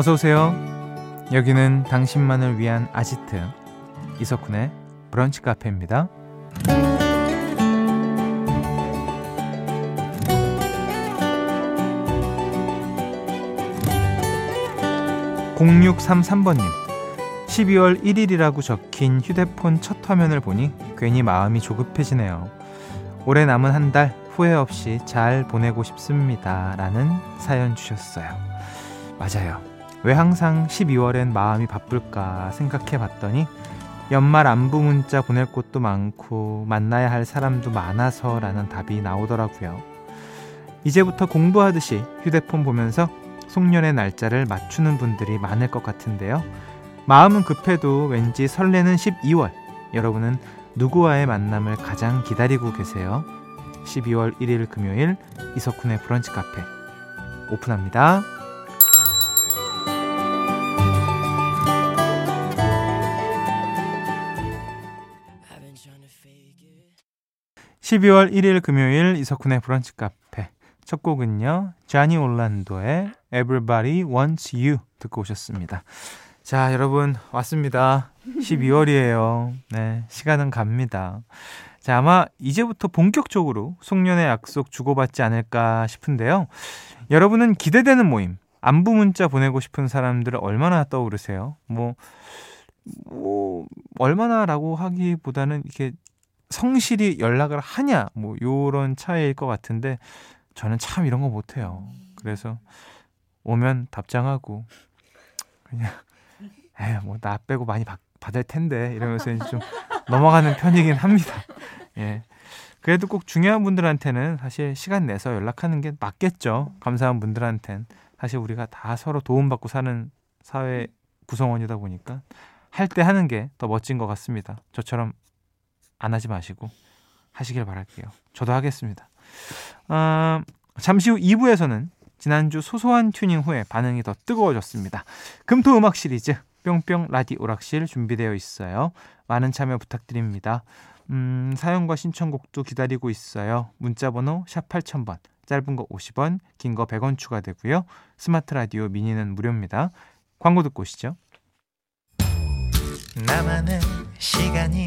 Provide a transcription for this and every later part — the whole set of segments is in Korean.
어서 오세요. 여기는 당신만을 위한 아지트 이석훈의 브런치 카페입니다. 0633번님 12월 1일이라고 적힌 휴대폰 첫 화면을 보니 괜히 마음이 조급해지네요. 올해 남은 한 달 후회 없이 잘 보내고 싶습니다. 라는 사연 주셨어요. 맞아요. 왜 항상 12월엔 마음이 바쁠까 생각해 봤더니 연말 안부 문자 보낼 곳도 많고 만나야 할 사람도 많아서라는 답이 나오더라고요. 이제부터 공부하듯이 휴대폰 보면서 송년의 날짜를 맞추는 분들이 많을 것 같은데요. 마음은 급해도 왠지 설레는 12월. 여러분은 누구와의 만남을 가장 기다리고 계세요? 12월 1일 금요일 이석훈의 브런치 카페 오픈합니다. 12월 1일 금요일 이석훈의 브런치 카페 첫 곡은요. 자니 올란도의 Everybody Wants You 듣고 오셨습니다. 자, 여러분 왔습니다. 12월이에요. 네, 시간은 갑니다. 자, 아마 이제부터 본격적으로 송년회 약속 주고받지 않을까 싶은데요. 여러분은 기대되는 모임, 안부 문자 보내고 싶은 사람들을 얼마나 떠오르세요? 뭐, 뭐, 얼마나라고 하기보다는 이렇게 성실히 연락을 하냐, 뭐, 요런 차이일 것 같은데, 저는 참 이런 거 못해요. 그래서 오면 답장하고, 그냥, 에휴, 뭐, 나 빼고 많이 받, 받을 텐데, 이러면서 이제 좀 넘어가는 편이긴 합니다. 예. 그래도 꼭 중요한 분들한테는 사실 시간 내서 연락하는 게 맞겠죠. 감사한 분들한텐. 사실 우리가 다 서로 도움받고 사는 사회 구성원이다 보니까 할 때 하는 게 더 멋진 것 같습니다. 저처럼 안 하지 마시고 하시길 바랄게요. 저도 하겠습니다. 어, 잠시 후 2부에서는 지난주 소소한 튜닝 후에 반응이 더 뜨거워졌습니다. 금토 음악 시리즈 뿅뿅 라디 오락실 준비되어 있어요. 많은 참여 부탁드립니다. 음, 사연과 신청곡도 기다리고 있어요. 문자 번호 샵 8000번, 짧은 거 50원, 긴 거 100원 추가되고요. 스마트 라디오 미니는 무료입니다. 광고 듣고 오시죠. 나만의 시간이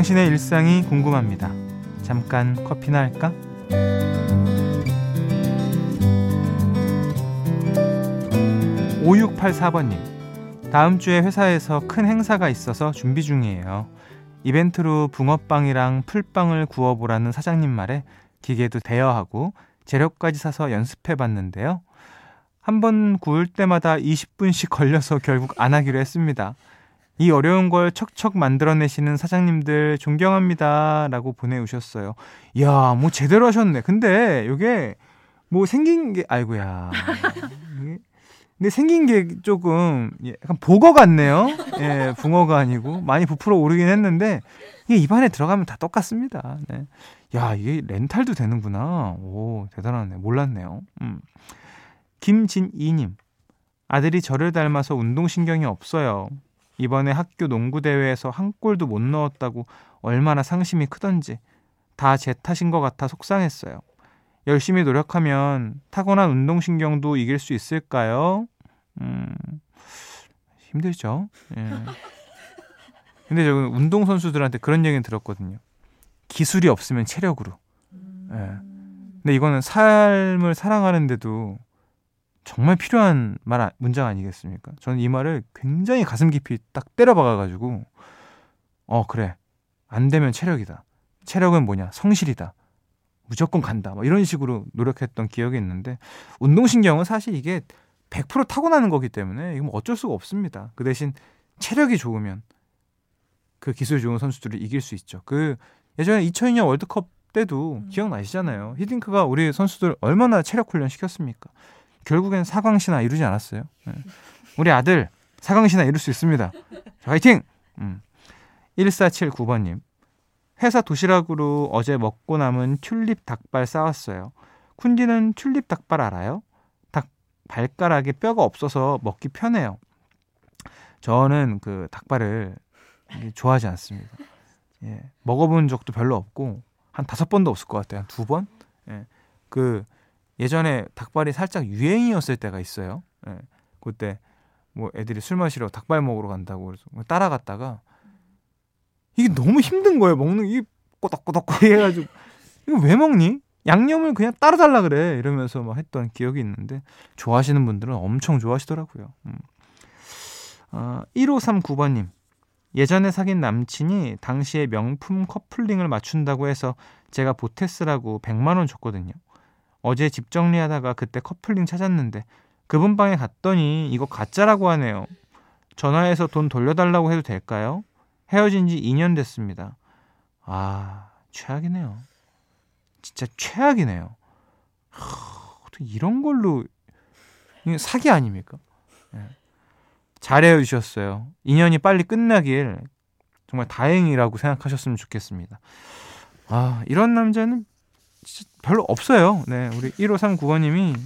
당신의 일상이 궁금합니다. 잠깐 커피나 할까? 5684번님. 다음 주에 회사에서 큰 행사가 있어서 준비 중이에요. 이벤트로 붕어빵이랑 풀빵을 구워보라는 사장님 말에 기계도 대여하고 재료까지 사서 연습해 봤는데요. 한 번 구울 때마다 20분씩 걸려서 결국 안 하기로 했습니다. 이 어려운 걸 척척 만들어내시는 사장님들 존경합니다. 라고 보내오셨어요. 이야, 뭐 제대로 하셨네. 근데 이게 뭐 생긴 게, 아이고야. 근데 생긴 게 조금 예, 약간 보거 같네요. 예, 붕어가 아니고 많이 부풀어 오르긴 했는데 이게 입안에 들어가면 다 똑같습니다. 네. 야, 이게 렌탈도 되는구나. 오, 대단하네. 몰랐네요. 음. 김진이님. 아들이 저를 닮아서 운동신경이 없어요. 이번에 학교 농구 대회에서 한 골도 못 넣었다고 얼마나 상심이 크던지 다 제 탓인 것 같아 속상했어요. 열심히 노력하면 타고난 운동신경도 이길 수 있을까요? 음, 힘들죠. 예. 근데 저 운동선수들한테 그런 얘기는 들었거든요. 기술이 없으면 체력으로. 예. 근데 이거는 삶을 사랑하는데도 정말 필요한 말, 아, 문장 아니겠습니까? 저는 이 말을 굉장히 가슴 깊이 딱 때려박아가지고, 어, 그래. 안 되면 체력이다. 체력은 뭐냐? 성실이다. 무조건 간다. 뭐 이런 식으로 노력했던 기억이 있는데 운동신경은 사실 이게 100% 타고나는 거기 때문에 이건 뭐 어쩔 수가 없습니다. 그 대신 체력이 좋으면 그 기술 좋은 선수들을 이길 수 있죠. 그 예전에 2002년 월드컵 때도 음. 기억나시잖아요. 히딩크가 우리 선수들 얼마나 체력 훈련 시켰습니까? 결국엔 사강시나 이루지 않았어요. 네. 우리 아들 사강시나 이룰 수 있습니다. 자, 화이팅! 음. 1479번님. 회사 도시락으로 어제 먹고 남은 튤립 닭발 싸왔어요. 쿤디는 튤립 닭발 알아요? 닭 발가락에 뼈가 없어서 먹기 편해요. 저는 그 닭발을 좋아하지 않습니다. 예, 먹어본 적도 별로 없고 한 다섯 번도 없을 것 같아요. 한 두 번? 예, 그 예전에 닭발이 살짝 유행이었을 때가 있어요. 예, 그때 뭐 애들이 술 마시러 닭발 먹으러 간다고 그래서 따라갔다가 이게 너무 힘든 거예요. 먹는 이 꼬덕꼬덕 해가지고 이거 왜 먹니? 양념을 그냥 따로 달라 그래 이러면서 막 했던 기억이 있는데 좋아하시는 분들은 엄청 좋아하시더라고요. 음. 어, 1539번님 예전에 사귄 남친이 당시에 명품 커플링을 맞춘다고 해서 제가 보태스라고 100만 원 줬거든요. 어제 집 정리하다가 그때 커플링 찾았는데 그분 방에 갔더니 이거 가짜라고 하네요. 전화해서 돈 돌려달라고 해도 될까요? 헤어진 지 2년 됐습니다. 아, 최악이네요. 진짜 최악이네요. 하, 어떻게 이런 걸로 사기 아닙니까? 네. 잘 헤어지셨어요. 인연이 빨리 끝나길 정말 다행이라고 생각하셨으면 좋겠습니다. 아, 이런 남자는 별로 없어요. 네, 우리 1539번님이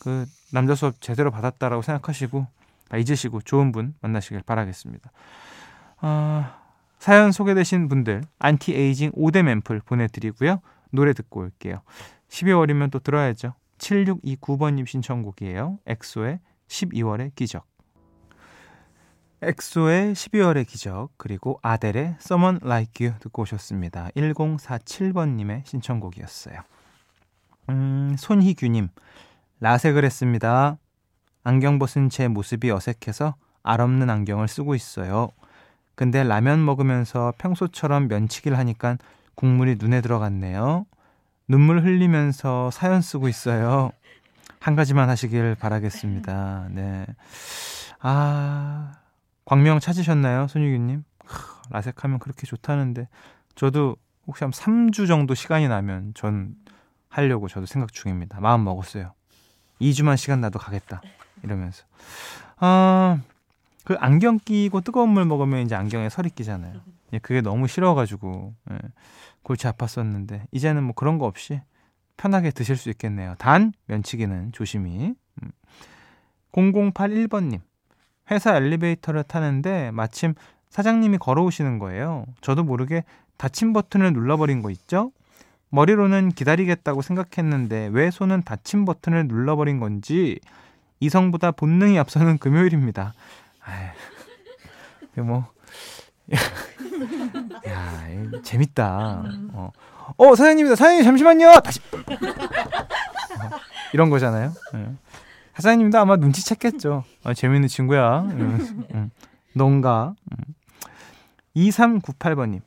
그 남자 수업 제대로 받았다라고 생각하시고 아, 잊으시고 좋은 분 만나시길 바라겠습니다. 아, 사연 소개되신 분들 안티에이징 5대 앰플 보내드리고요. 노래 듣고 올게요. 12월이면 또 들어야죠. 7629번님 신청곡이에요. 엑소의 12월의 기적. 엑소의 12월의 기적 그리고 아델의 Someone Like You 듣고 오셨습니다. 1047번님의 신청곡이었어요. 음, 손희규님 라섹을 했습니다. 안경 벗은 제 모습이 어색해서 알 없는 안경을 쓰고 있어요. 근데 라면 먹으면서 평소처럼 면치기를 하니까 국물이 눈에 들어갔네요. 눈물 흘리면서 사연 쓰고 있어요. 한 가지만 하시길 바라겠습니다. 네. 아, 광명 찾으셨나요, 손유규님? 라섹하면 그렇게 좋다는데 저도 혹시 한 3주 정도 시간이 나면 전 하려고 저도 생각 중입니다. 마음 먹었어요. 2주만 시간 나도 가겠다. 이러면서. 아, 그 안경 끼고 뜨거운 물 먹으면 이제 안경에 설이 끼잖아요. 예, 그게 너무 싫어가지고 예, 골치 아팠었는데 이제는 뭐 그런 거 없이 편하게 드실 수 있겠네요. 단 면치기는 조심히. 음. 0081번님 회사 엘리베이터를 타는데 마침 사장님이 걸어오시는 거예요. 저도 모르게 닫힌 버튼을 눌러버린 거 있죠? 머리로는 기다리겠다고 생각했는데 왜 손은 닫힌 버튼을 눌러버린 건지 이성보다 본능이 앞서는 금요일입니다. 아휴, 뭐, 야, 재밌다. 어, 어 사장님이다. 사장님 잠시만요. 다시 어, 이런 거잖아요. 네. 사장님도 아마 눈치챘겠죠. 아, 재밌는 친구야. 넌가. 음. 2398번님.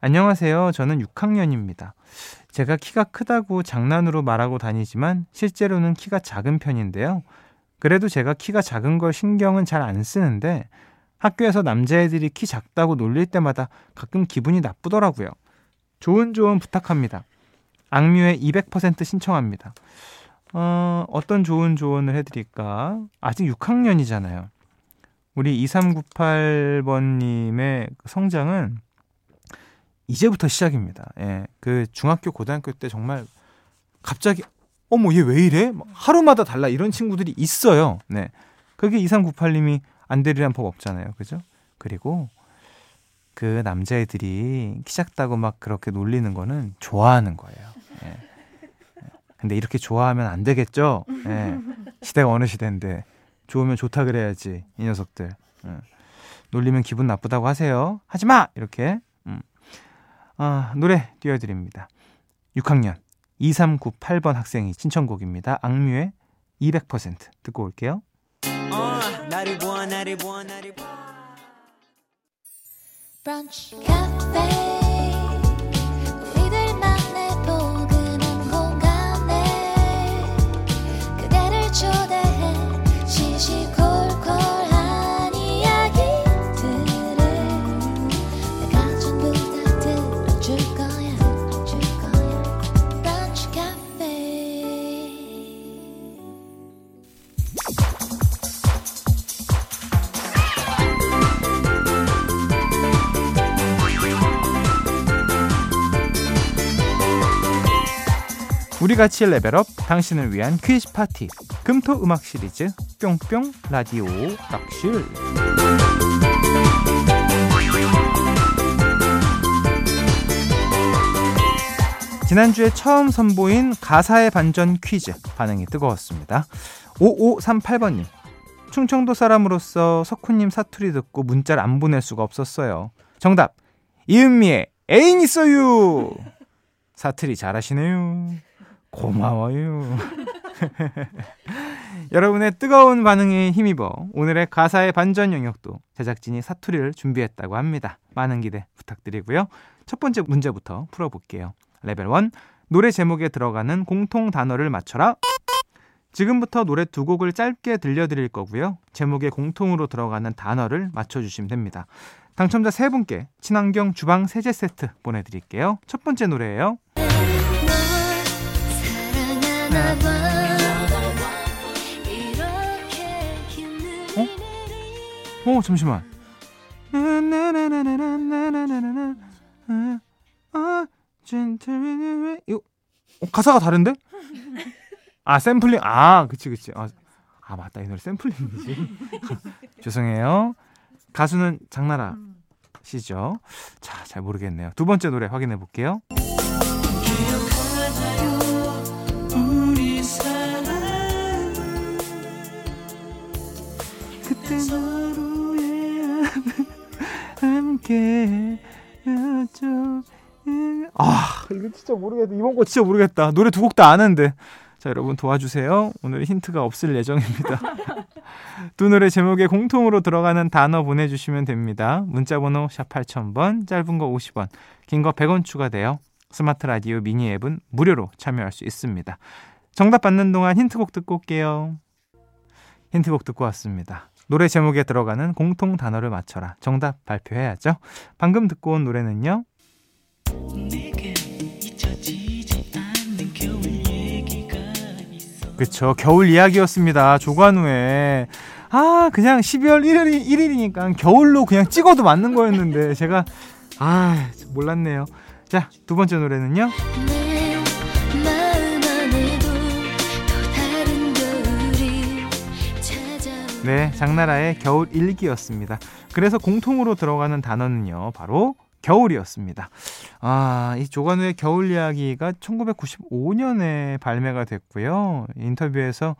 안녕하세요. 저는 6학년입니다. 제가 키가 크다고 장난으로 말하고 다니지만 실제로는 키가 작은 편인데요. 그래도 제가 키가 작은 걸 신경은 잘 안 쓰는데 학교에서 남자애들이 키 작다고 놀릴 때마다 가끔 기분이 나쁘더라고요. 좋은 조언 부탁합니다. 악뮤의 200% 신청합니다. 어, 어떤 좋은 조언을 해드릴까? 아직 6학년이잖아요. 우리 2398번님의 그 성장은 이제부터 시작입니다. 예. 그 중학교, 고등학교 때 정말 갑자기, 어머, 얘 왜 이래? 하루마다 달라. 이런 친구들이 있어요. 네. 그게 2398님이 안 되리란 법 없잖아요. 그죠? 그리고 그 남자애들이 키 작다고 막 그렇게 놀리는 거는 좋아하는 거예요. 예. 근데 이렇게 좋아하면 안 되겠죠? 예. 시대가 어느 시대인데 좋으면 좋다 그래야지 이 녀석들. 예. 놀리면 기분 나쁘다고 하세요. 하지 마 이렇게. 음. 아, 노래 띄워드립니다. 6학년 2398번 학생이 신청곡입니다. 악뮤의 200% 듣고 올게요. 브런치 카페 우리 같이 level up 당신을 위한 퀴즈 파티 금토 음악 시리즈 뿅뿅 라디오 락실 지난주에 처음 선보인 가사의 반전 퀴즈 반응이 뜨거웠습니다. 5538번님 충청도 사람으로서 석훈님 사투리 듣고 문자를 안 보낼 수가 없었어요. 정답 이은미의 애인 있어요. 사투리 잘하시네요. 고마워요. 여러분의 뜨거운 반응에 힘입어 오늘의 가사의 반전 영역도 제작진이 사투리를 준비했다고 합니다. 많은 기대 부탁드리고요. 첫 번째 문제부터 풀어볼게요. 레벨 1 노래 제목에 들어가는 공통 단어를 맞춰라. 지금부터 노래 두 곡을 짧게 들려드릴 거고요. 제목에 공통으로 들어가는 단어를 맞춰주시면 됩니다. 당첨자 세 분께 친환경 주방 세제 세트 보내드릴게요. 첫 번째 노래예요. 어? 어 잠시만. 이거 어, 가사가 다른데? 아 샘플링. 아 그치 그치. 아, 아 맞다. 이 노래 샘플링이지. 죄송해요. 가수는 장나라 씨죠. 자 잘 모르겠네요. 두 번째 노래 확인해 볼게요 함께 아 이거 진짜 모르겠다 이번 거 진짜 모르겠다 노래 두 곡 다 아는데 자, 여러분 도와주세요. 오늘 힌트가 없을 예정입니다. 두 노래 제목에 공통으로 들어가는 단어 보내주시면 됩니다. 문자번호 샵 8000번, 짧은 거 50원, 긴 거 100원 추가되어 스마트 라디오 미니 앱은 무료로 참여할 수 있습니다. 정답 받는 동안 힌트곡 듣고 올게요. 힌트곡 듣고 왔습니다. 노래 제목에 들어가는 공통 단어를 맞춰라. 정답 발표해야죠. 방금 듣고 온 노래는요. 그쵸. 겨울 이야기였습니다. 조관우의. 아, 그냥 12월 1일, 1일이니까 겨울로 그냥 찍어도 맞는 거였는데, 제가, 아, 몰랐네요. 자, 두 번째 노래는요. 네, 장나라의 겨울 일기였습니다. 그래서 공통으로 들어가는 단어는요, 바로 겨울이었습니다. 아, 이 조관우의 겨울 이야기가 1995년에 발매가 됐고요. 인터뷰에서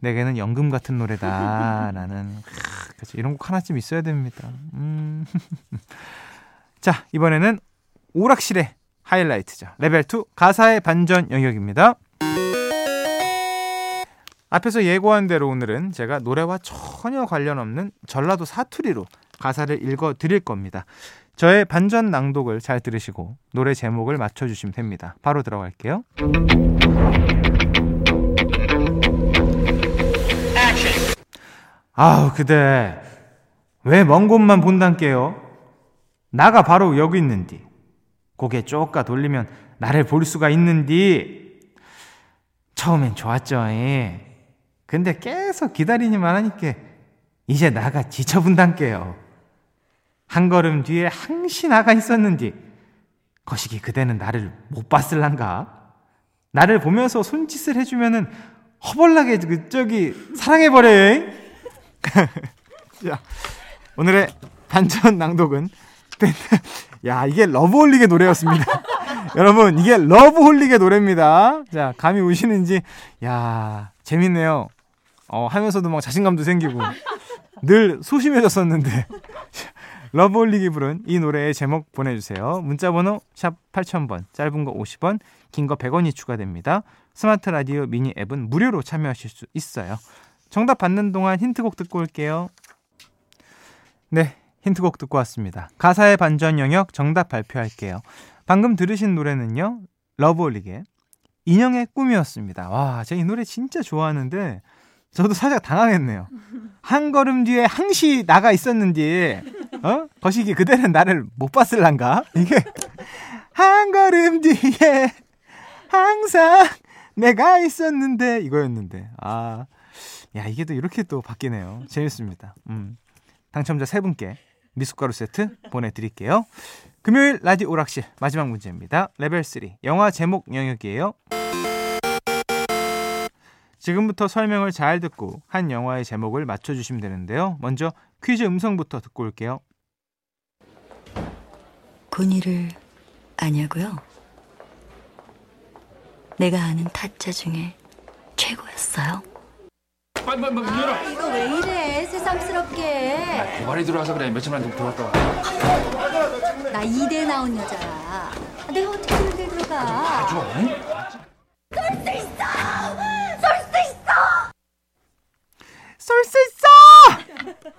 내게는 연금 같은 노래다라는 그렇죠. 이런 곡 하나쯤 있어야 됩니다. 음. 자, 이번에는 오락실의 하이라이트죠. 레벨 2 가사의 반전 영역입니다. 앞에서 예고한 대로 오늘은 제가 노래와 전혀 관련 없는 전라도 사투리로 가사를 읽어 드릴 겁니다. 저의 반전 낭독을 잘 들으시고 노래 제목을 맞춰 주시면 됩니다. 바로 들어갈게요. 아우 그대 왜 먼 곳만 본단께요? 나가 바로 여기 있는디 고개 쪼까 돌리면 나를 볼 수가 있는디 처음엔 좋았죠 근데 계속 기다리니만 하니까 이제 나가 지쳐분단께요 한 걸음 뒤에 항시 나가 있었는디 거시기 그대는 나를 못 봤을란가? 나를 보면서 손짓을 해주면은 허벌나게 그 저기 사랑해버려. 자, 오늘의 반전 낭독은 야 이게 러브홀릭의 노래였습니다. 여러분 이게 러브홀릭의 노래입니다. 자 감이 오시는지 야 재밌네요. 어 하면서도 막 자신감도 생기고 늘 소심해졌었는데 러브홀릭이 부른 이 노래의 제목 보내주세요. 문자번호 샵 8000번, 짧은 거 50원, 긴 거 100원이 추가됩니다. 스마트 라디오 미니 앱은 무료로 참여하실 수 있어요. 정답 받는 동안 힌트곡 듣고 올게요. 네, 힌트곡 듣고 왔습니다. 가사의 반전 영역 정답 발표할게요. 방금 들으신 노래는요, 러브홀릭의 인형의 꿈이었습니다. 와, 제가 이 노래 진짜 좋아하는데, 저도 살짝 당황했네요. 한 걸음 뒤에 항시 나가 있었는지, 어? 거시기 그대는 나를 못 봤을란가? 이게, 한 걸음 뒤에 항상 내가 있었는데, 이거였는데. 아, 야, 이게 또 이렇게 또 바뀌네요. 재밌습니다. 음. 당첨자 세 분께 미숫가루 세트 보내드릴게요. 금요일 라디오락실 마지막 문제입니다. 레벨 3 영화 제목 영역이에요. 지금부터 설명을 잘 듣고 한 영화의 제목을 맞춰주시면 되는데요. 먼저 퀴즈 음성부터 듣고 올게요. 군이를 아냐고요? 내가 아는 타짜 중에 최고였어요. 빨리 빨리 빨리 열어. 이거 왜 이래 새삼스럽게 고발이 들어와서 그래 며칠만 좀 들어왔다 와. 나 이대 나온 여자야 내가 어떻게 그런데 들어가 좀. 응?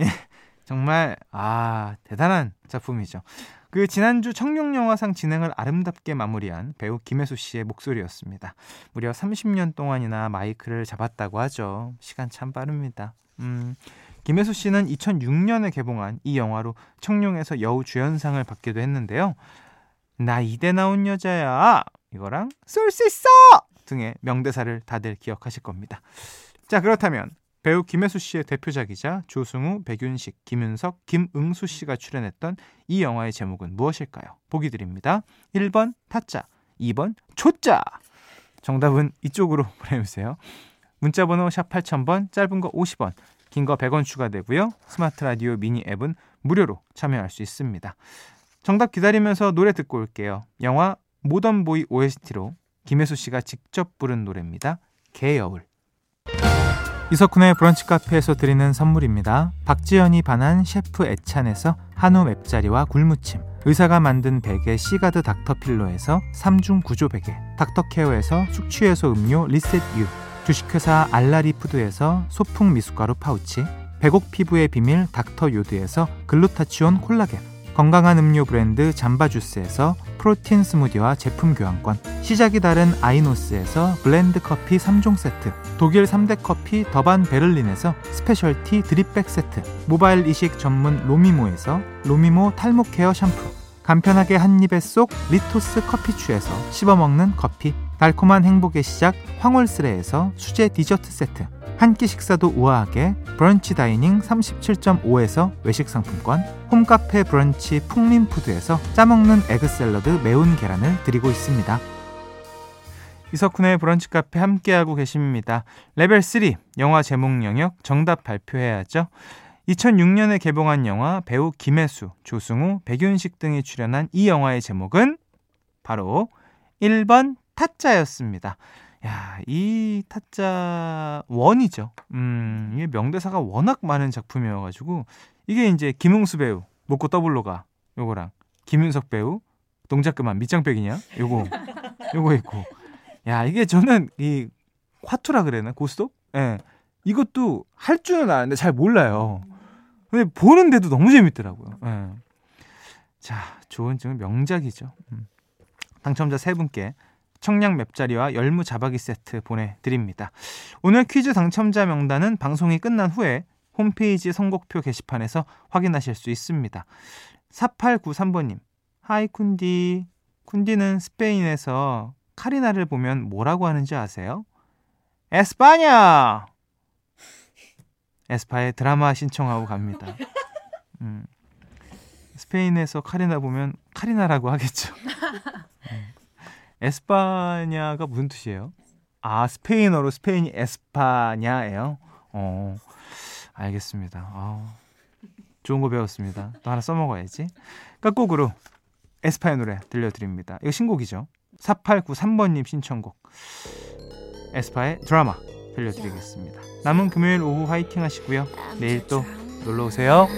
예, 정말 아 대단한 작품이죠. 그 지난주 청룡영화상 진행을 아름답게 마무리한 배우 김혜수 씨의 목소리였습니다. 무려 30년 동안이나 마이크를 잡았다고 하죠. 시간 참 빠릅니다. 음, 김혜수 씨는 2006년에 개봉한 이 영화로 청룡에서 여우 주연상을 받기도 했는데요. 나 이대 나온 여자야. 이거랑 쏠 수 있어! 등의 명대사를 다들 기억하실 겁니다. 자, 그렇다면 배우 김혜수 씨의 대표작이자 조승우, 백윤식, 김윤석, 김응수 씨가 출연했던 이 영화의 제목은 무엇일까요? 보기 드립니다. 1번 타짜, 2번 초짜. 정답은 이쪽으로 보내주세요. 문자 번호 샵 8000번, 짧은 거 50원, 긴 거 100원 추가되고요. 스마트 라디오 미니 앱은 무료로 참여할 수 있습니다. 정답 기다리면서 노래 듣고 올게요. 영화 모던보이 OST로 김혜수 씨가 직접 부른 노래입니다. 개여울. 이석훈의 브런치 카페에서 드리는 선물입니다. 박지연이 반한 셰프 애찬에서 한우 맵자리와 굴무침 의사가 만든 베개 시가드 닥터필로에서 3중 구조 베개 닥터케어에서 숙취해소 음료 리셋유 주식회사 알라리푸드에서 소풍 미숫가루 파우치 배곡 피부의 비밀 닥터요드에서 글루타치온 콜라겐 건강한 음료 브랜드 잠바주스에서 프로틴 스무디와 제품 교환권 시작이 다른 아이노스에서 blend 커피 3종 세트 독일 3대 커피 더반 베를린에서 specialty drip bag 세트 모발 이식 전문 로미모에서 로미모 탈모 care 샴푸 간편하게 한 입에 쏙 리토스 커피추에서 씹어먹는 커피 달콤한 행복의 시작 황홀스레에서 수제 디저트 세트 한 끼 식사도 우아하게 브런치 dining 37.5에서 외식 상품권 홈카페 브런치 풍림푸드에서 짜먹는 egg 샐러드 매운 계란을 드리고 있습니다. 이석훈의 브런치 카페 함께하고 계십니다. 레벨 3 영화 제목 영역 정답 발표해야죠. 2006년에 개봉한 영화 배우 김혜수, 조승우, 백윤식 등이 출연한 이 영화의 제목은 바로 1번 타짜였습니다. 야, 이 타짜 one이죠. 음, 이게 명대사가 워낙 많은 작품이어가지고 이게 이제 김응수 배우 먹고 더블로 가 요거랑 김윤석 배우 동작 그만 밑장빼기냐 요거 요거 있고 야 이게 저는 이 화투라 그래나 고스톱? 예. 네. 이것도 할 줄은 아는데 잘 몰라요. 근데 보는데도 너무 재밌더라고요. 예. 자, 좋은 점은 명작이죠. 음. 당첨자 세 분께 청량 맵자리와 열무 자박이 세트 보내드립니다. 오늘 퀴즈 당첨자 명단은 방송이 끝난 후에 홈페이지 선곡표 게시판에서 확인하실 수 있습니다. 4893번님, 하이 쿤디. 쿤디는 스페인에서 카리나를 보면 뭐라고 하는지 아세요? 에스파냐! 에스파의 드라마 신청하고 갑니다. 음, 스페인에서 카리나 보면 카리나라고 하겠죠. 음. 에스파냐가 무슨 뜻이에요? 아, 스페인어로 스페인이 에스파냐예요? 어, 알겠습니다. 아, 좋은 거 배웠습니다. 또 하나 써먹어야지. 끝곡으로 에스파의 노래 들려드립니다. 이거 신곡이죠. 4893번님 신청곡. 에스파의 드라마 들려드리겠습니다. 남은 금요일 오후 화이팅 하시고요. 내일 또 놀러 오세요.